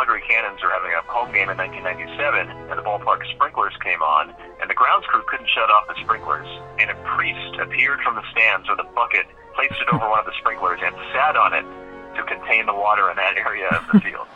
Calgary Cannons were having a home game in 1997, and the ballpark sprinklers came on, and the grounds crew couldn't shut off the sprinklers. And a priest appeared from the stands with a bucket, placed it over one of the sprinklers, and sat on it to contain the water in that area of the field.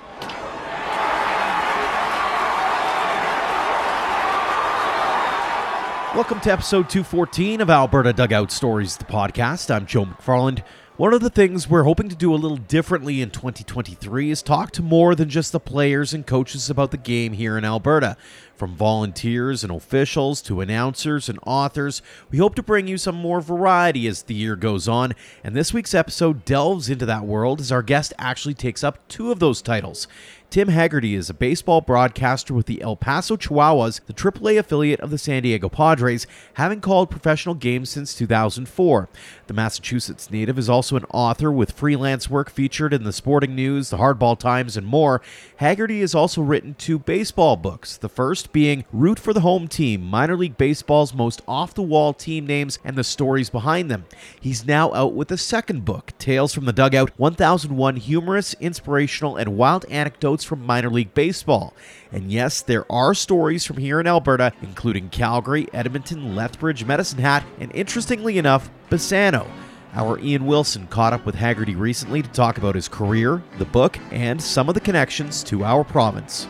Welcome to episode 214 of Alberta Dugout Stories, the podcast. I'm Joe McFarland. One of the things we're hoping to do a little differently in 2023 is talk to more than just the players and coaches about the game here in Alberta. From volunteers and officials to announcers and authors, we hope to bring you some more variety as the year goes on, and this week's episode delves into that world as our guest actually takes up two of those titles. Tim Hagerty is a baseball broadcaster with the El Paso Chihuahuas, the AAA affiliate of the San Diego Padres, having called professional games since 2004. The Massachusetts native is also an author with freelance work featured in the Sporting News, the Hardball Times, and more. Hagerty has also written two baseball books, the first being Root for the Home Team, minor league baseball's most off the wall team names and the stories behind them. He's now out with a second book, Tales from the Dugout 1001 Humorous, Inspirational, and Wild Anecdotes from minor league baseball. And yes, there are stories from here in Alberta, including Calgary, Edmonton, Lethbridge, Medicine Hat, and interestingly enough, Bassano. Our Ian Wilson caught up with Hagerty recently to talk about his career, the book, and some of the connections to our province.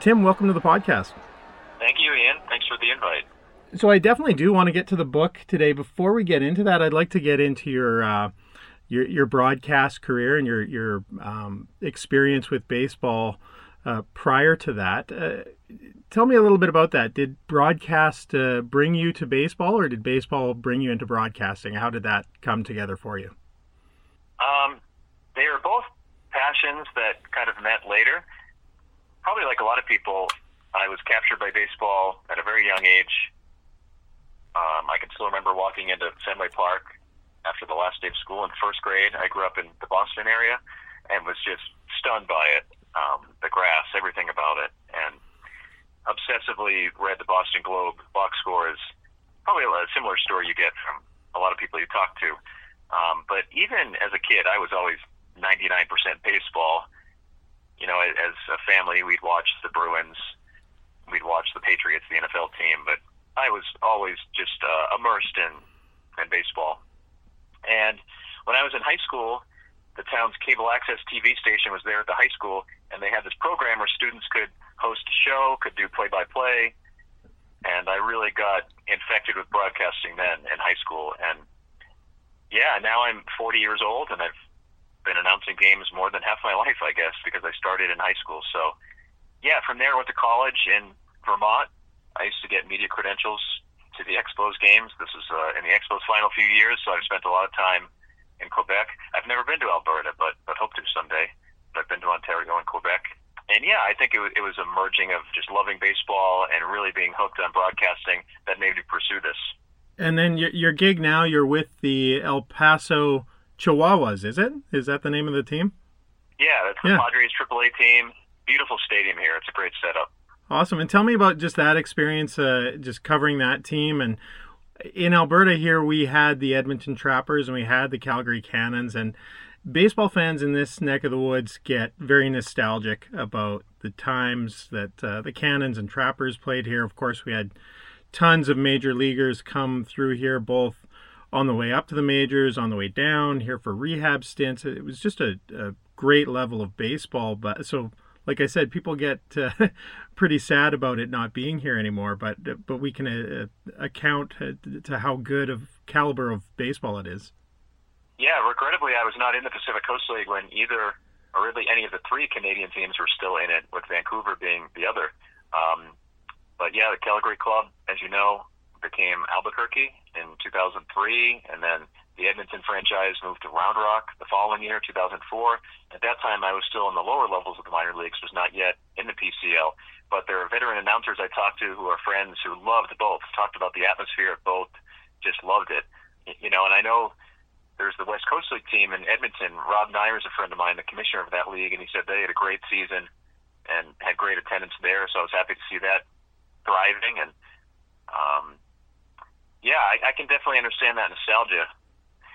Tim, welcome to the podcast. Thank you, Ian. Thanks for the invite. So I definitely do want to get to the book today. Before we get into that, I'd like to get into your uh, your your broadcast career and your your um, experience with baseball uh, prior to that. Uh, tell me a little bit about that. Did broadcast uh, bring you to baseball, or did baseball bring you into broadcasting? How did that come together for you? Um, they are both passions that kind of met later. Probably like a lot of people, I was captured by baseball at a very young age. Um, I can still remember walking into Fenway Park after the last day of school in first grade. I grew up in the Boston area and was just stunned by it. Um, the grass, everything about it, and obsessively read the Boston Globe box scores. Probably a similar story you get from a lot of people you talk to. Um, but even as a kid, I was always 99% baseball. You know, as a family, we'd watch the Bruins, we'd watch the Patriots, the NFL team, but I was always just uh, immersed in in baseball. And when I was in high school, the town's cable access TV station was there at the high school, and they had this program where students could host a show, could do play by play. And I really got infected with broadcasting then in high school. And yeah, now I'm 40 years old, and I've been announcing games more than half my life, I guess, because I started in high school. So yeah, from there I went to college in Vermont. I used to get media credentials to the Expos games. This is uh, in the Expos final few years, so I've spent a lot of time in Quebec. I've never been to Alberta, but but hope to someday. But I've been to Ontario and Quebec, and yeah, I think it, was, it was a merging of just loving baseball and really being hooked on broadcasting that made me pursue this. And then your, your gig now, you're with the El Paso Chihuahuas, is it? Is that the name of the team? Yeah, that's the yeah. Padres AAA team. Beautiful stadium here. It's a great setup. Awesome. And tell me about just that experience, uh, just covering that team. And in Alberta here, we had the Edmonton Trappers and we had the Calgary Cannons. And baseball fans in this neck of the woods get very nostalgic about the times that uh, the Cannons and Trappers played here. Of course, we had tons of major leaguers come through here, both on the way up to the majors, on the way down here for rehab stints. It was just a, a great level of baseball. But so like I said, people get uh, pretty sad about it not being here anymore. But but we can uh, account to how good of caliber of baseball it is. Yeah, regrettably, I was not in the Pacific Coast League when either, or really any of the three Canadian teams were still in it, with Vancouver being the other. Um, but yeah, the Calgary Club, as you know, became Albuquerque in 2003, and then the Edmonton franchise moved to Round Rock the following year, 2004. At that time, I was still in the lower levels of the minor leagues, was not yet in the PCL. But there are veteran announcers I talked to who are friends who loved both, talked about the atmosphere of both, just loved it. You know, and I know there's the West Coast League team in Edmonton. Rob Neyer is a friend of mine, the commissioner of that league, and he said they had a great season and had great attendance there. So I was happy to see that thriving. And um, yeah, I, I can definitely understand that nostalgia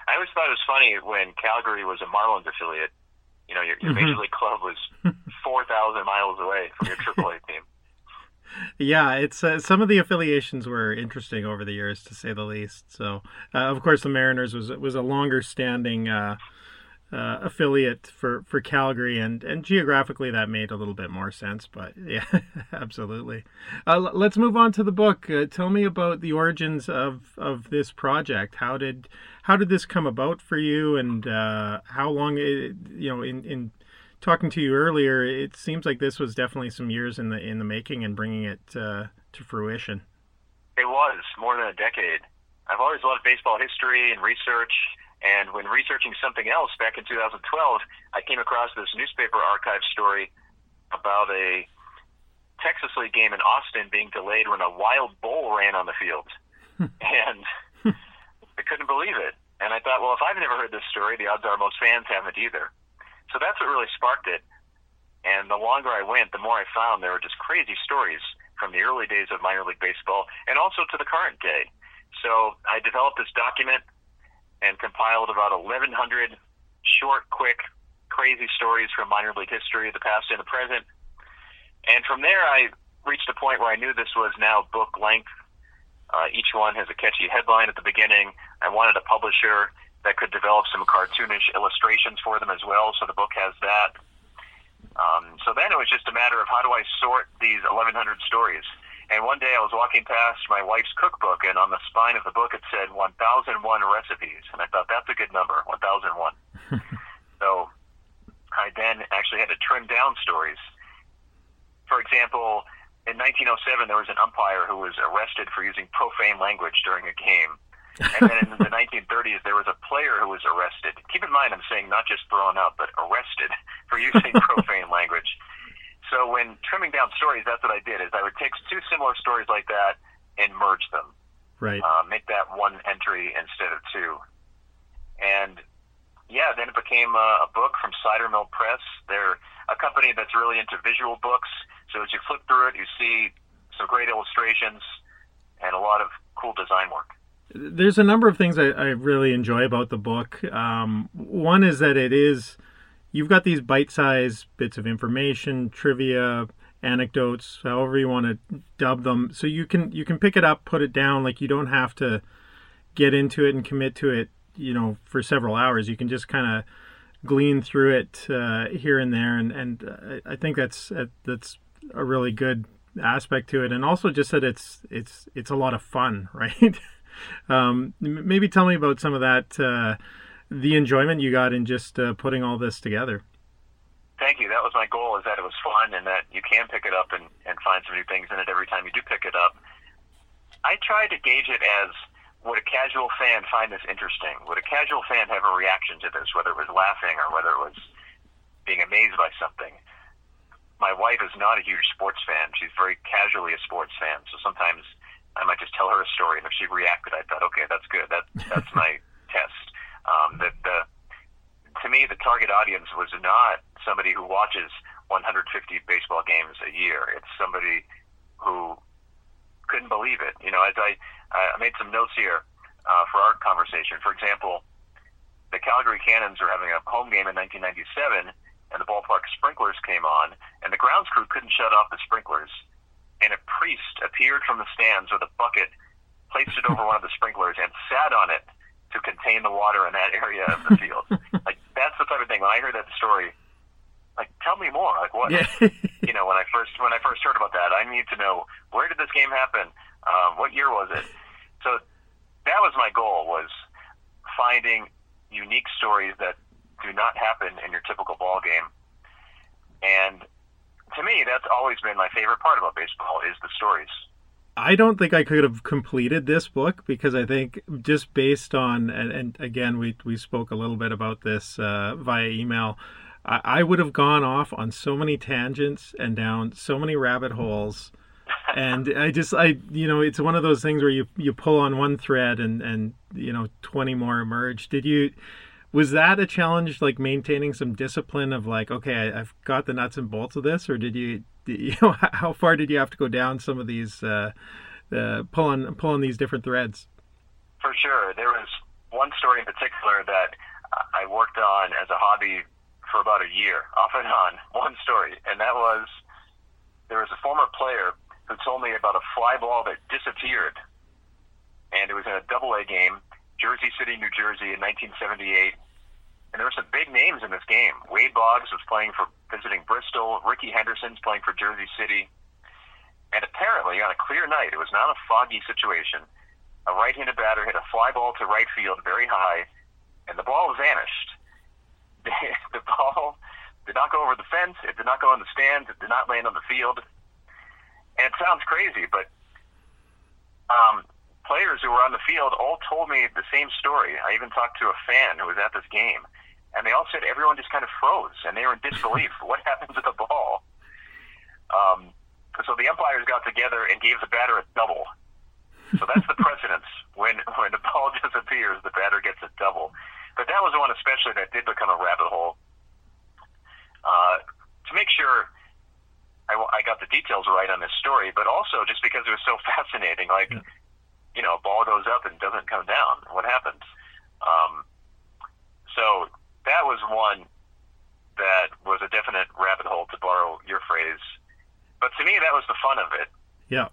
I always thought it was funny when Calgary was a Marlins affiliate. You know, your, your mm-hmm. major league club was four thousand miles away from your AAA team. Yeah, it's uh, some of the affiliations were interesting over the years, to say the least. So, uh, of course, the Mariners was was a longer standing uh, uh, affiliate for, for Calgary, and, and geographically that made a little bit more sense. But yeah, absolutely. Uh, let's move on to the book. Uh, tell me about the origins of, of this project. How did how did this come about for you, and uh, how long? It, you know, in, in talking to you earlier, it seems like this was definitely some years in the in the making and bringing it uh, to fruition. It was more than a decade. I've always loved baseball history and research and when researching something else back in 2012, I came across this newspaper archive story about a Texas League game in Austin being delayed when a wild bull ran on the field. and I couldn't believe it. And I thought, well, if I've never heard this story, the odds are most fans haven't either. So that's what really sparked it. And the longer I went, the more I found there were just crazy stories from the early days of minor league baseball and also to the current day. So I developed this document and compiled about 1,100 short, quick, crazy stories from minor league history, the past and the present. And from there, I reached a point where I knew this was now book length. Uh, each one has a catchy headline at the beginning. I wanted a publisher that could develop some cartoonish illustrations for them as well, so the book has that. Um, so then it was just a matter of how do I sort these 1,100 stories and one day I was walking past my wife's cookbook, and on the spine of the book it said 1001 recipes. And I thought, that's a good number, 1001. so I then actually had to trim down stories. For example, in 1907, there was an umpire who was arrested for using profane language during a game. and then in the 1930s, there was a player who was arrested. Keep in mind, I'm saying not just thrown out, but arrested for using profane language. So when trimming down stories, that's what I did. Is I would take two similar stories like that and merge them. Right. Uh, make that one entry instead of two. And yeah, then it became a, a book from Cider Mill Press. They're a company that's really into visual books. So as you flip through it, you see some great illustrations and a lot of cool design work. There's a number of things I, I really enjoy about the book. Um, one is that it is you've got these bite-sized bits of information, trivia, anecdotes, however you want to dub them. So you can you can pick it up, put it down. Like you don't have to get into it and commit to it, you know, for several hours. You can just kind of glean through it uh, here and there, and and uh, I think that's uh, that's a really good aspect to it, and also just that it's it's it's a lot of fun, right? um, maybe tell me about some of that uh, the enjoyment you got in just uh, putting all this together. Thank you. That was my goal: is that it was fun and that you can pick it up and, and find some new things in it every time you do pick it up. I tried to gauge it as would a casual fan find this interesting? Would a casual fan have a reaction to this, whether it was laughing or whether it was being amazed by something? My wife is not a huge sports fan. She's very casually a sports fan. So sometimes I might just tell her a story, and if she reacted, I thought, okay, that's good. That that's my test. Um, that the to me the target audience was not somebody who watches 150 baseball games a year. It's somebody who couldn't believe it. You know, as I I made some notes here uh, for our conversation. For example, the Calgary Cannons are having a home game in 1997, and the ballpark sprinklers came on, and the grounds crew couldn't shut off the sprinklers, and a priest appeared from the stands with a bucket, placed it over one of the sprinklers, and sat on it to contain the water in that area of the field. like that's the type of thing. When I heard that story, like tell me more. Like what? Yeah. you know, when I first when I first heard about that, I need to know where did this game happen? Um, what year was it? So that was my goal was finding unique stories that do not happen in your typical ball game. And to me, that's always been my favorite part about baseball is the stories. I don't think I could have completed this book because I think just based on and, and again we we spoke a little bit about this uh, via email. I, I would have gone off on so many tangents and down so many rabbit holes, and I just I you know it's one of those things where you you pull on one thread and and you know twenty more emerge. Did you? Was that a challenge, like maintaining some discipline of like, okay, I, I've got the nuts and bolts of this, or did you you know how far did you have to go down some of these uh, uh, pulling pulling these different threads? For sure, there was one story in particular that I worked on as a hobby for about a year, off and on, one story, and that was there was a former player who told me about a fly ball that disappeared, and it was in a double A game, Jersey City, New Jersey, in 1978. And there were some big names in this game. Wade Boggs was playing for visiting Bristol. Rickey Henderson's playing for Jersey City. And apparently, on a clear night, it was not a foggy situation. A right-handed batter hit a fly ball to right field very high, and the ball vanished. the ball did not go over the fence. It did not go in the stands. It did not land on the field. And it sounds crazy, but um, players who were on the field all told me the same story. I even talked to a fan who was at this game, and they all said everyone just kind of froze and they were in disbelief. what happened to the ball? Um, so the umpires got together and gave the batter a double. So that's the precedence. When when the ball disappears, the batter gets a double. But that was one especially that did become a rabbit hole. Uh, to make sure I, I got the details right on this story, but also just because it was so fascinating. Like, yeah. You know, a ball goes up and doesn't come down. What happens? Um, so that was one that was a definite rabbit hole, to borrow your phrase. But to me, that was the fun of it. Yeah.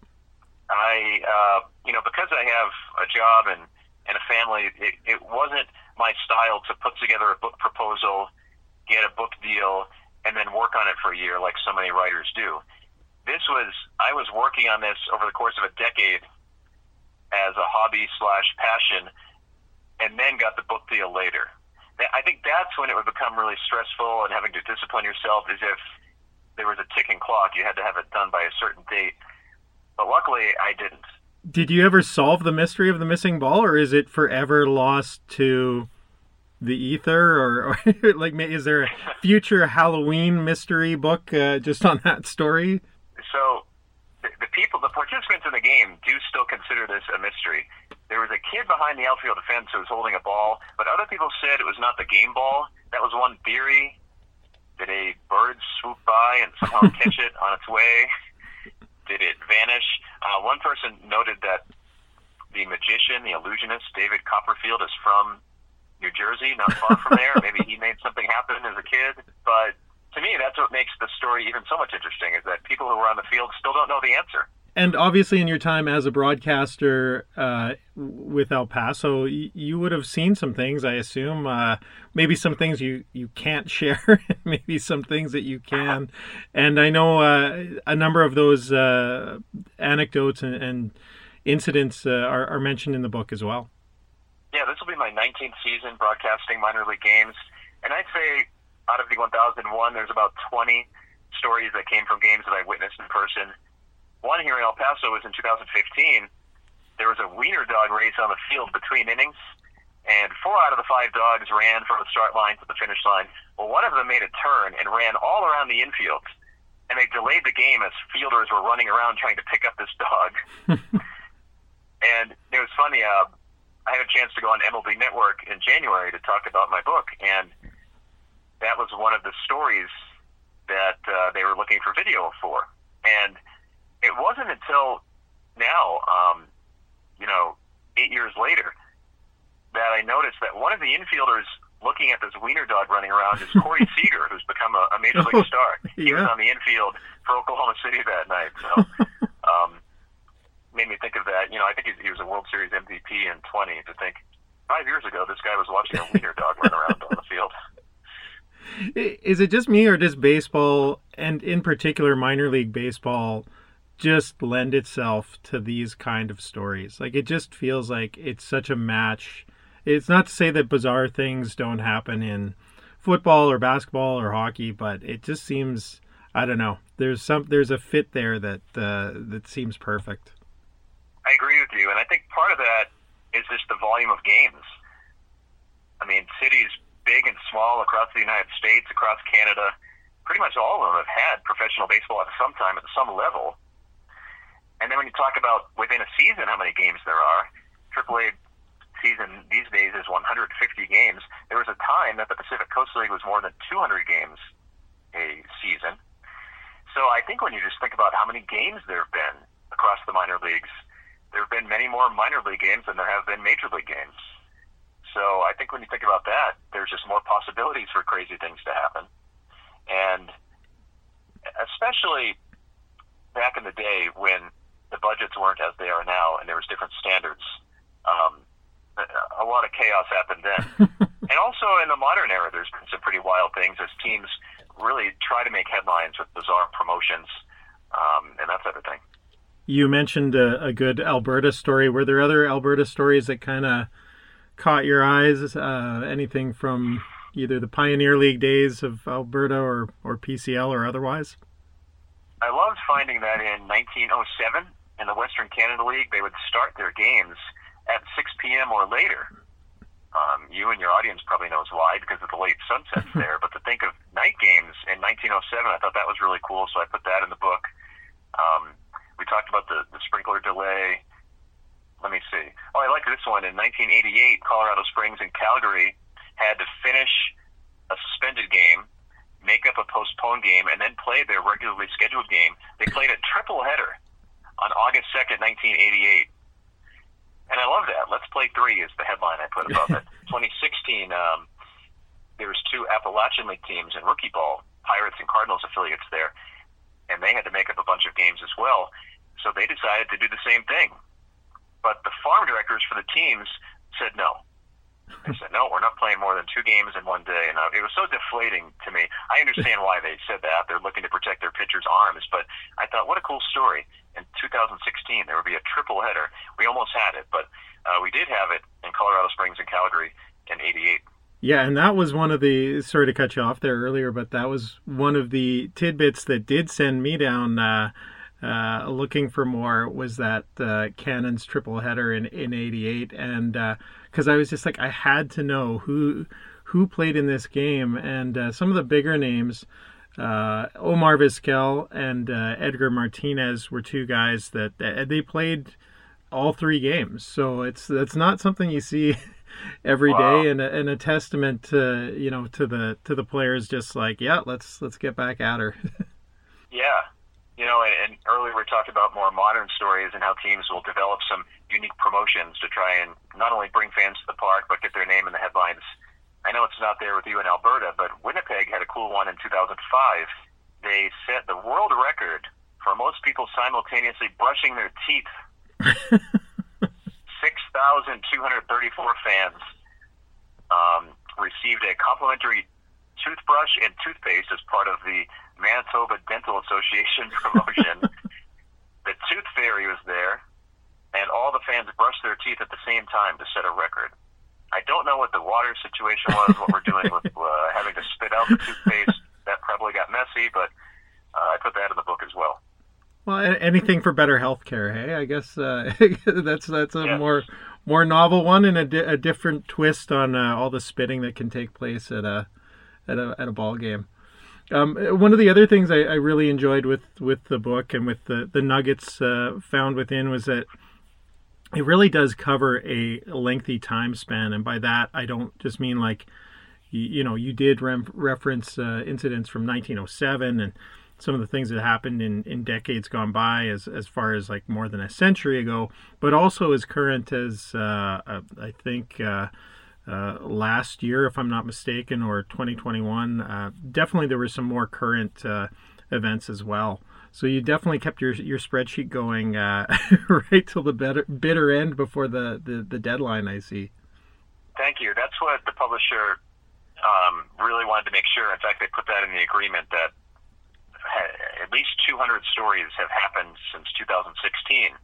I, uh, you know, because I have a job and, and a family, it, it wasn't my style to put together a book proposal, get a book deal, and then work on it for a year like so many writers do. This was, I was working on this over the course of a decade as a hobby slash passion, and then got the book deal later. I think that's when it would become really stressful and having to discipline yourself as if there was a ticking clock. You had to have it done by a certain date. But luckily, I didn't. Did you ever solve the mystery of the missing ball, or is it forever lost to the ether, or, or like is there a future Halloween mystery book uh, just on that story? So, people, the participants in the game, do still consider this a mystery. There was a kid behind the outfield fence who was holding a ball, but other people said it was not the game ball. That was one theory. Did a bird swoop by and somehow catch it on its way? Did it vanish? Uh, one person noted that the magician, the illusionist, David Copperfield, is from New Jersey, not far from there. Maybe he made something happen as a kid. But to me, that's what makes the story even so much interesting is that people who were on the field still don't know the answer and obviously in your time as a broadcaster uh, with El Paso, you would have seen some things, I assume. Uh, maybe some things you, you can't share, maybe some things that you can. And I know uh, a number of those uh, anecdotes and, and incidents uh, are, are, mentioned in the book as well. Yeah, this will be my 19th season broadcasting minor league games. And I'd say out of the 1001, there's about 20 stories that came from games that I witnessed in person one here in El Paso was in 2015. There was a wiener dog race on the field between innings, and four out of the five dogs ran from the start line to the finish line. Well, one of them made a turn and ran all around the infield, and they delayed the game as fielders were running around trying to pick up this dog. and it was funny. Uh, I had a chance to go on MLB Network in January to talk about my book, and that was one of the stories that uh, they were looking for video for. And it wasn't until now, um, you know, eight years later, that I noticed that one of the infielders looking at this wiener dog running around is Corey Seager, who's become a, a major league star. He yeah. was on the infield for Oklahoma City that night. So, um, made me think of that. You know, I think he, he was a World Series MVP in 20. To think five years ago, this guy was watching a wiener dog run around on the field. Is it just me, or does baseball, and in particular minor league baseball, just lend itself to these kind of stories. Like it just feels like it's such a match. It's not to say that bizarre things don't happen in football or basketball or hockey, but it just seems I don't know. There's some there's a fit there that uh, that seems perfect. I agree with you, and I think part of that is just the volume of games. I mean, cities big and small across the United States, across Canada, pretty much all of them have had professional baseball at some time at some level and then when you talk about within a season how many games there are, AAA season these days is 150 games. There was a time that the Pacific Coast League was more than 200 games a season. So I think when you just think about how many games there have been across the minor leagues, there have been many more minor league games than there have been major league games. So I think when you think about that, there's just more possibilities for crazy things to happen. And especially back in the day when the budgets weren't as they are now and there was different standards, um, a lot of chaos happened then. and also in the modern era, there's been some pretty wild things as teams really try to make headlines with bizarre promotions um, and that type of thing. You mentioned a, a, good Alberta story. Were there other Alberta stories that kind of caught your eyes? Uh, anything from either the Pioneer League days of Alberta or, or PCL or otherwise? I loved finding that in 1907 in the Western Canada League, they would start their games at 6 p.m. or later. Um, you and your audience probably knows why because of the late sunsets there. But to think of night games in 1907, I thought that was really cool, so I put that in the book. Um, we talked about the, the sprinkler delay. Let me see. Oh, I like this one. In 1988, Colorado Springs and Calgary had to finish a suspended game, make up a postponed game, and then play their regularly scheduled game. They played a triple header on August 2nd, 1988. And I love that. Let's play three is the headline I put above it. 2016, um, there was two Appalachian League teams in rookie ball, Pirates and Cardinals affiliates there, and they had to make up a bunch of games as well. So they decided to do the same thing. But the farm directors for the teams said no. They said, no, we're not playing more than two games in one day. And it was so deflating to me. I understand why they said that. They're looking to protect their pitchers' arms. But I thought, what a cool story. In 2016, there would be a triple header. We almost had it, but uh, we did have it in Colorado Springs and Calgary in 88. Yeah, and that was one of the, sorry to cut you off there earlier, but that was one of the tidbits that did send me down. Uh, uh, looking for more was that uh, Cannons triple header in in '88, and because uh, I was just like I had to know who who played in this game, and uh, some of the bigger names. Uh, Omar Vizquel and Edgar Martinez were two guys that they played all three games, so it's that's not something you see every wow. day, and a, and a testament to you know to the to the players just like yeah let's let's get back at her yeah you know, and earlier we talked about more modern stories and how teams will develop some unique promotions to try and not only bring fans to the park but get their name in the headlines. I know it's not there with you in Alberta, but Winnipeg had a cool one in 2005. They set the world record for most people simultaneously brushing their teeth. 6,234 fans um, received a complimentary toothbrush and toothpaste as part of the Manitoba Dental Association promotion. the Tooth Fairy was there, and all the fans brushed their teeth at the same time to set a record. I don't know what the water situation was, what we're doing with uh, having to spit out the toothpaste. That probably got messy, but uh, I put that in the book as well. Well, anything for better health care, hey? I guess uh, that's that's a yes. more more novel one and a, di- a different twist on uh, all the spitting that can take place at a at a at a ball game. Um, one of the other things I, I, really enjoyed with, with the book and with the the nuggets uh, found within was that it really does cover a lengthy time span, and by that I don't just mean like you, you know you did rem- reference uh, incidents from 1907 and some of the things that happened in, in decades gone by as as far as like more than a century ago, but also as current as uh, uh I think uh, last year, if I'm not mistaken, or 2021. Uh, definitely, there were some more current uh, events as well. So you definitely kept your your spreadsheet going uh, right till the better, bitter end before the, the, the, deadline. I see. Thank you. That's what the publisher um, really wanted to make sure. In fact, they put that in the agreement that at least 200 stories have happened since 2016.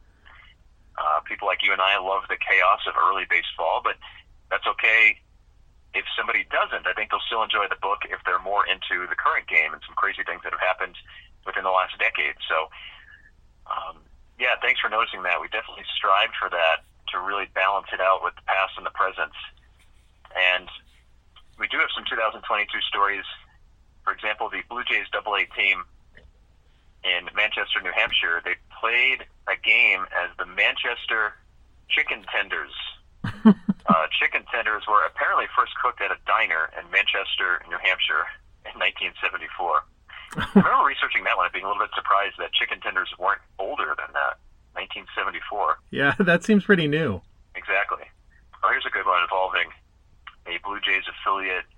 Uh, people like you and I love the chaos of early baseball, but that's okay if somebody doesn't. I think they'll still enjoy the book if they're more into the current game and some crazy things that have happened within the last decade. So, um, yeah, thanks for noticing that. We definitely strived for that to really balance it out with the past and the present. And we do have some 2022 stories. For example, the Blue Jays Double A team in Manchester, New Hampshire, they played a game as the Manchester Chicken Tenders. uh, chicken tenders were apparently first cooked at a diner in Manchester, New Hampshire in 1974. I remember researching that one and being a little bit surprised that chicken tenders weren't older than that. 1974. Yeah, that seems pretty new. Exactly. Oh, here's a good one involving a Blue Jays affiliate.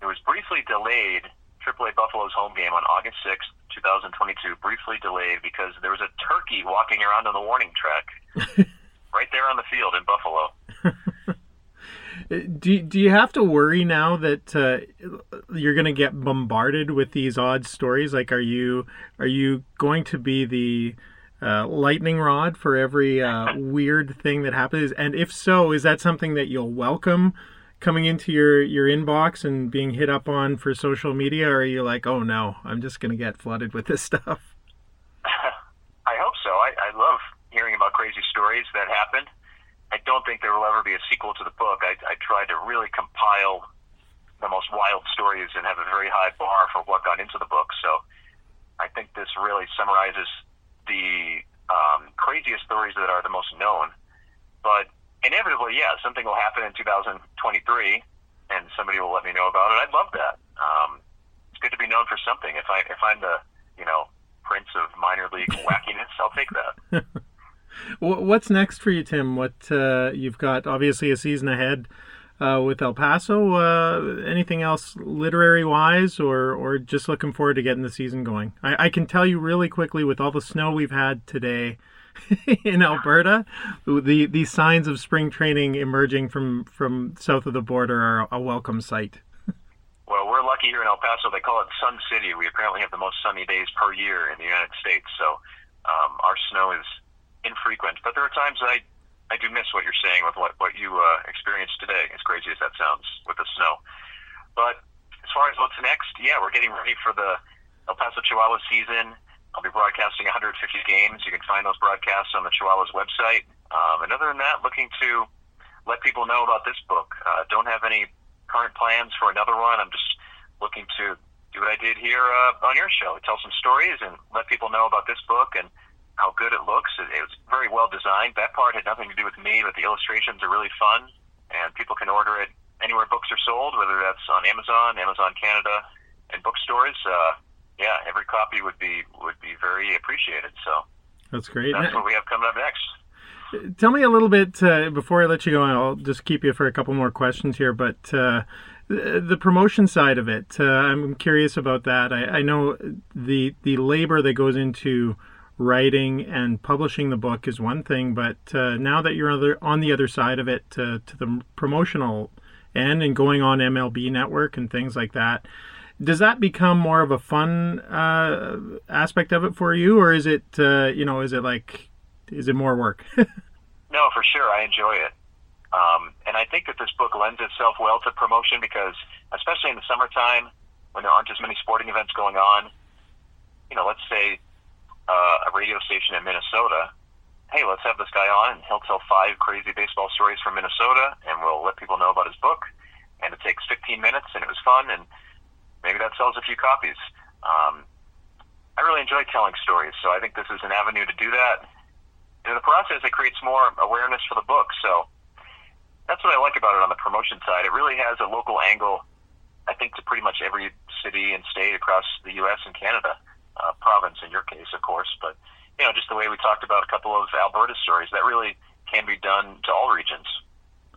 It was briefly delayed. AAA Buffalo's home game on August 6th, 2022, briefly delayed because there was a turkey walking around on the warning track right there on the field in Buffalo. Do, do you have to worry now that uh, you're going to get bombarded with these odd stories? Like, are you are you going to be the uh, lightning rod for every uh, weird thing that happens? And if so, is that something that you'll welcome coming into your your inbox and being hit up on for social media, or are you like, oh no, I'm just going to get flooded with this stuff? I hope so. I, I love hearing about crazy stories that happened. I think there will ever be a sequel to the book. I, I tried to really compile the most wild stories and have a very high bar for what got into the book. So I think this really summarizes the um, craziest stories that are the most known. But inevitably, yeah, something will happen in 2023, and somebody will let me know about it. I'd love that. Um, it's good to be known for something. If I if I'm the you know prince of minor league wackiness, I'll take that. What's next for you, Tim? What uh, you've got? Obviously, a season ahead uh, with El Paso. Uh, anything else, literary wise, or or just looking forward to getting the season going? I, I can tell you really quickly with all the snow we've had today in Alberta, the the signs of spring training emerging from from south of the border are a welcome sight. Well, we're lucky here in El Paso. They call it Sun City. We apparently have the most sunny days per year in the United States. So um, our snow is infrequent, but there are times I I do miss what you're saying with what what you uh, experienced today. As crazy as that sounds with the snow, but as far as what's next, yeah, we're getting ready for the El Paso Chihuahua season. I'll be broadcasting 150 games. You can find those broadcasts on the Chihuahuas website. Um, and other than that, looking to let people know about this book. Uh, don't have any current plans for another one. I'm just looking to do what I did here uh, on your show, tell some stories and let people know about this book and how good it looks. It, it was very well designed. That part had nothing to do with me, but the illustrations are really fun, and people can order it anywhere books are sold, whether that's on Amazon, Amazon Canada, and bookstores. Uh, yeah, every copy would be would be very appreciated. So that's great. That's what we have coming up next. Tell me a little bit uh, before I let you go. I'll just keep you for a couple more questions here, but. Uh, the promotion side of it, uh, I'm curious about that. I, I know the the labor that goes into writing and publishing the book is one thing, but uh, now that you're on the other side of it, uh, to the promotional end and going on MLB Network and things like that, does that become more of a fun uh, aspect of it for you, or is it, uh, you know, is it like, is it more work? no, for sure, I enjoy it. Um, and I think that this book lends itself well to promotion because, especially in the summertime, when there aren't as many sporting events going on, you know, let's say uh, a radio station in Minnesota, hey, let's have this guy on, and he'll tell five crazy baseball stories from Minnesota, and we'll let people know about his book. And it takes 15 minutes, and it was fun, and maybe that sells a few copies. Um, I really enjoy telling stories, so I think this is an avenue to do that. In the process, it creates more awareness for the book. So that's what I like about it on the promotion side. It really has a local angle, I think, to pretty much every city and state across the U.S. and Canada uh, province in your case, of course, but you know, just the way we talked about a couple of Alberta stories, that really can be done to all regions.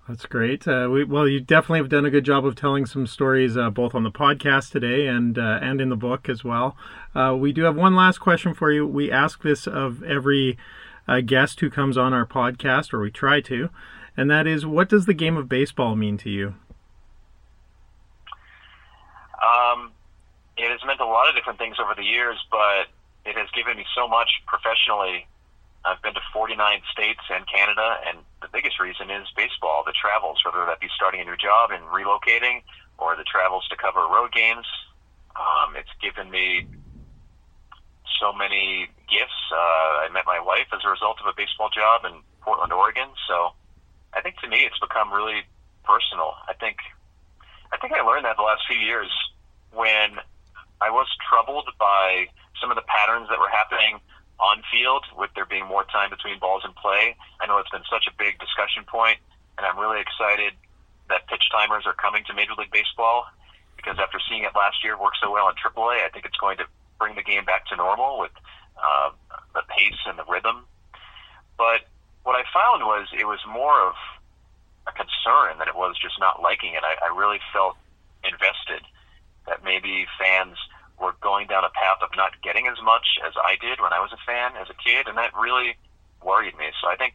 That's great. Uh, we, well, you definitely have done a good job of telling some stories, uh, both on the podcast today and uh, and in the book as well. Uh, we do have one last question for you. We ask this of every uh, guest who comes on our podcast, or we try to, and that is, what does the game of baseball mean to you? Um, has meant a lot of different things over the years, but it has given me so much professionally. I've been to 49 states and Canada, and the biggest reason is baseball, the travels, whether that be starting a new job and relocating or the travels to cover road games. Um, it's given me so many gifts. Uh, I met my wife as a result of a baseball job in Portland, Oregon. So I think to me, it's become really personal. I think I think I learned that the last few years when I was troubled by some of the patterns that were happening on field with there being more time between balls and play. I know it's been such a big discussion point, and I'm really excited that pitch timers are coming to Major League Baseball because after seeing it last year work so well in AAA, I think it's going to bring the game back to normal with uh, the pace and the rhythm. But what I found was it was more of a concern than it was just not liking it. I, I really felt invested. That maybe fans were going down a path of not getting as much as I did when I was a fan as a kid, and that really worried me. So I think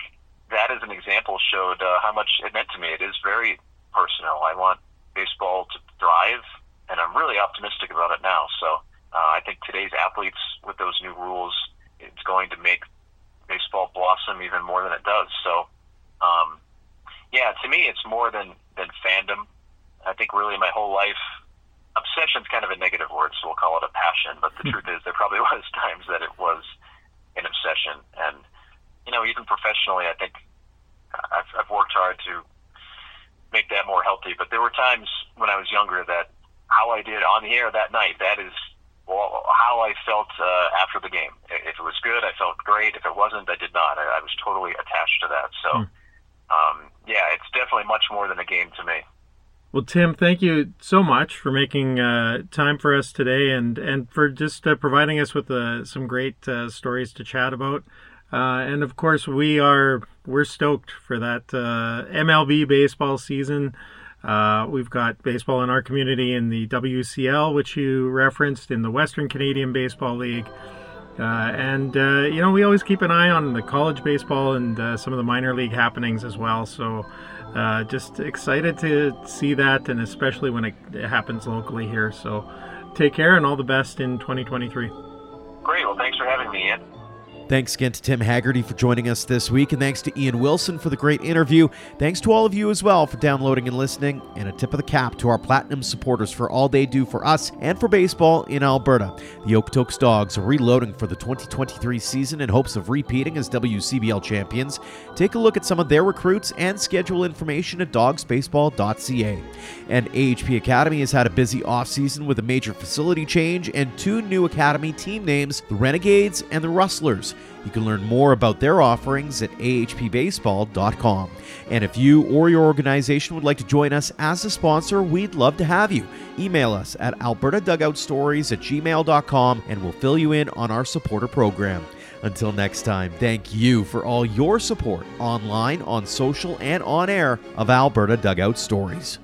that as an example showed uh, how much it meant to me. It is very personal. I want baseball to thrive, and I'm really optimistic about it now. So uh, I think today's athletes, with those new rules, it's going to make baseball blossom even more than it does. So, um, yeah, to me, it's more than than fandom. I think really my whole life, obsession's kind of a negative word, so we'll call it a passion. But the truth is, there probably was times that it was an obsession, and you know, even professionally, I think I've, I've worked hard to make that more healthy. But there were times when I was younger that how I did on the air that night, that is well, how I felt uh, after the game. If it was good, I felt great. If it wasn't, I did not. I, I was totally attached to that. So, mm. um, yeah, it's definitely much more than a game to me. Well, Tim, thank you so much for making uh, time for us today, and and for just uh, providing us with uh, some great uh, stories to chat about. Uh, and of course, we are we're stoked for that uh, MLB baseball season. We've got baseball in our community in the WCL, which you referenced in the Western Canadian Baseball League. And, you know, we always keep an eye on the college baseball and some of the minor league happenings as well. So uh, just excited to see that, and especially when it happens locally here. So take care and all the best in 2023. Great. Well, thanks for having me, Ian. Thanks again to Tim Hagerty for joining us this week, and thanks to Ian Wilson for the great interview. Thanks to all of you as well for downloading and listening, and a tip of the cap to our Platinum supporters for all they do for us and for baseball in Alberta. The Okotoks Dogs are reloading for the 2023 season in hopes of repeating as WCBL champions. Take a look at some of their recruits and schedule information at dogsbaseball.ca. And AHP Academy has had a busy offseason with a major facility change and two new academy team names, the Renegades and the Rustlers. You can learn more about their offerings at ahpbaseball.com. And if you or your organization would like to join us as a sponsor, we'd love to have you. Email us at albertadugoutstories at gmail.com and we'll fill you in on our supporter program. Until next time, thank you for all your support online, on social, and on air of Alberta Dugout Stories.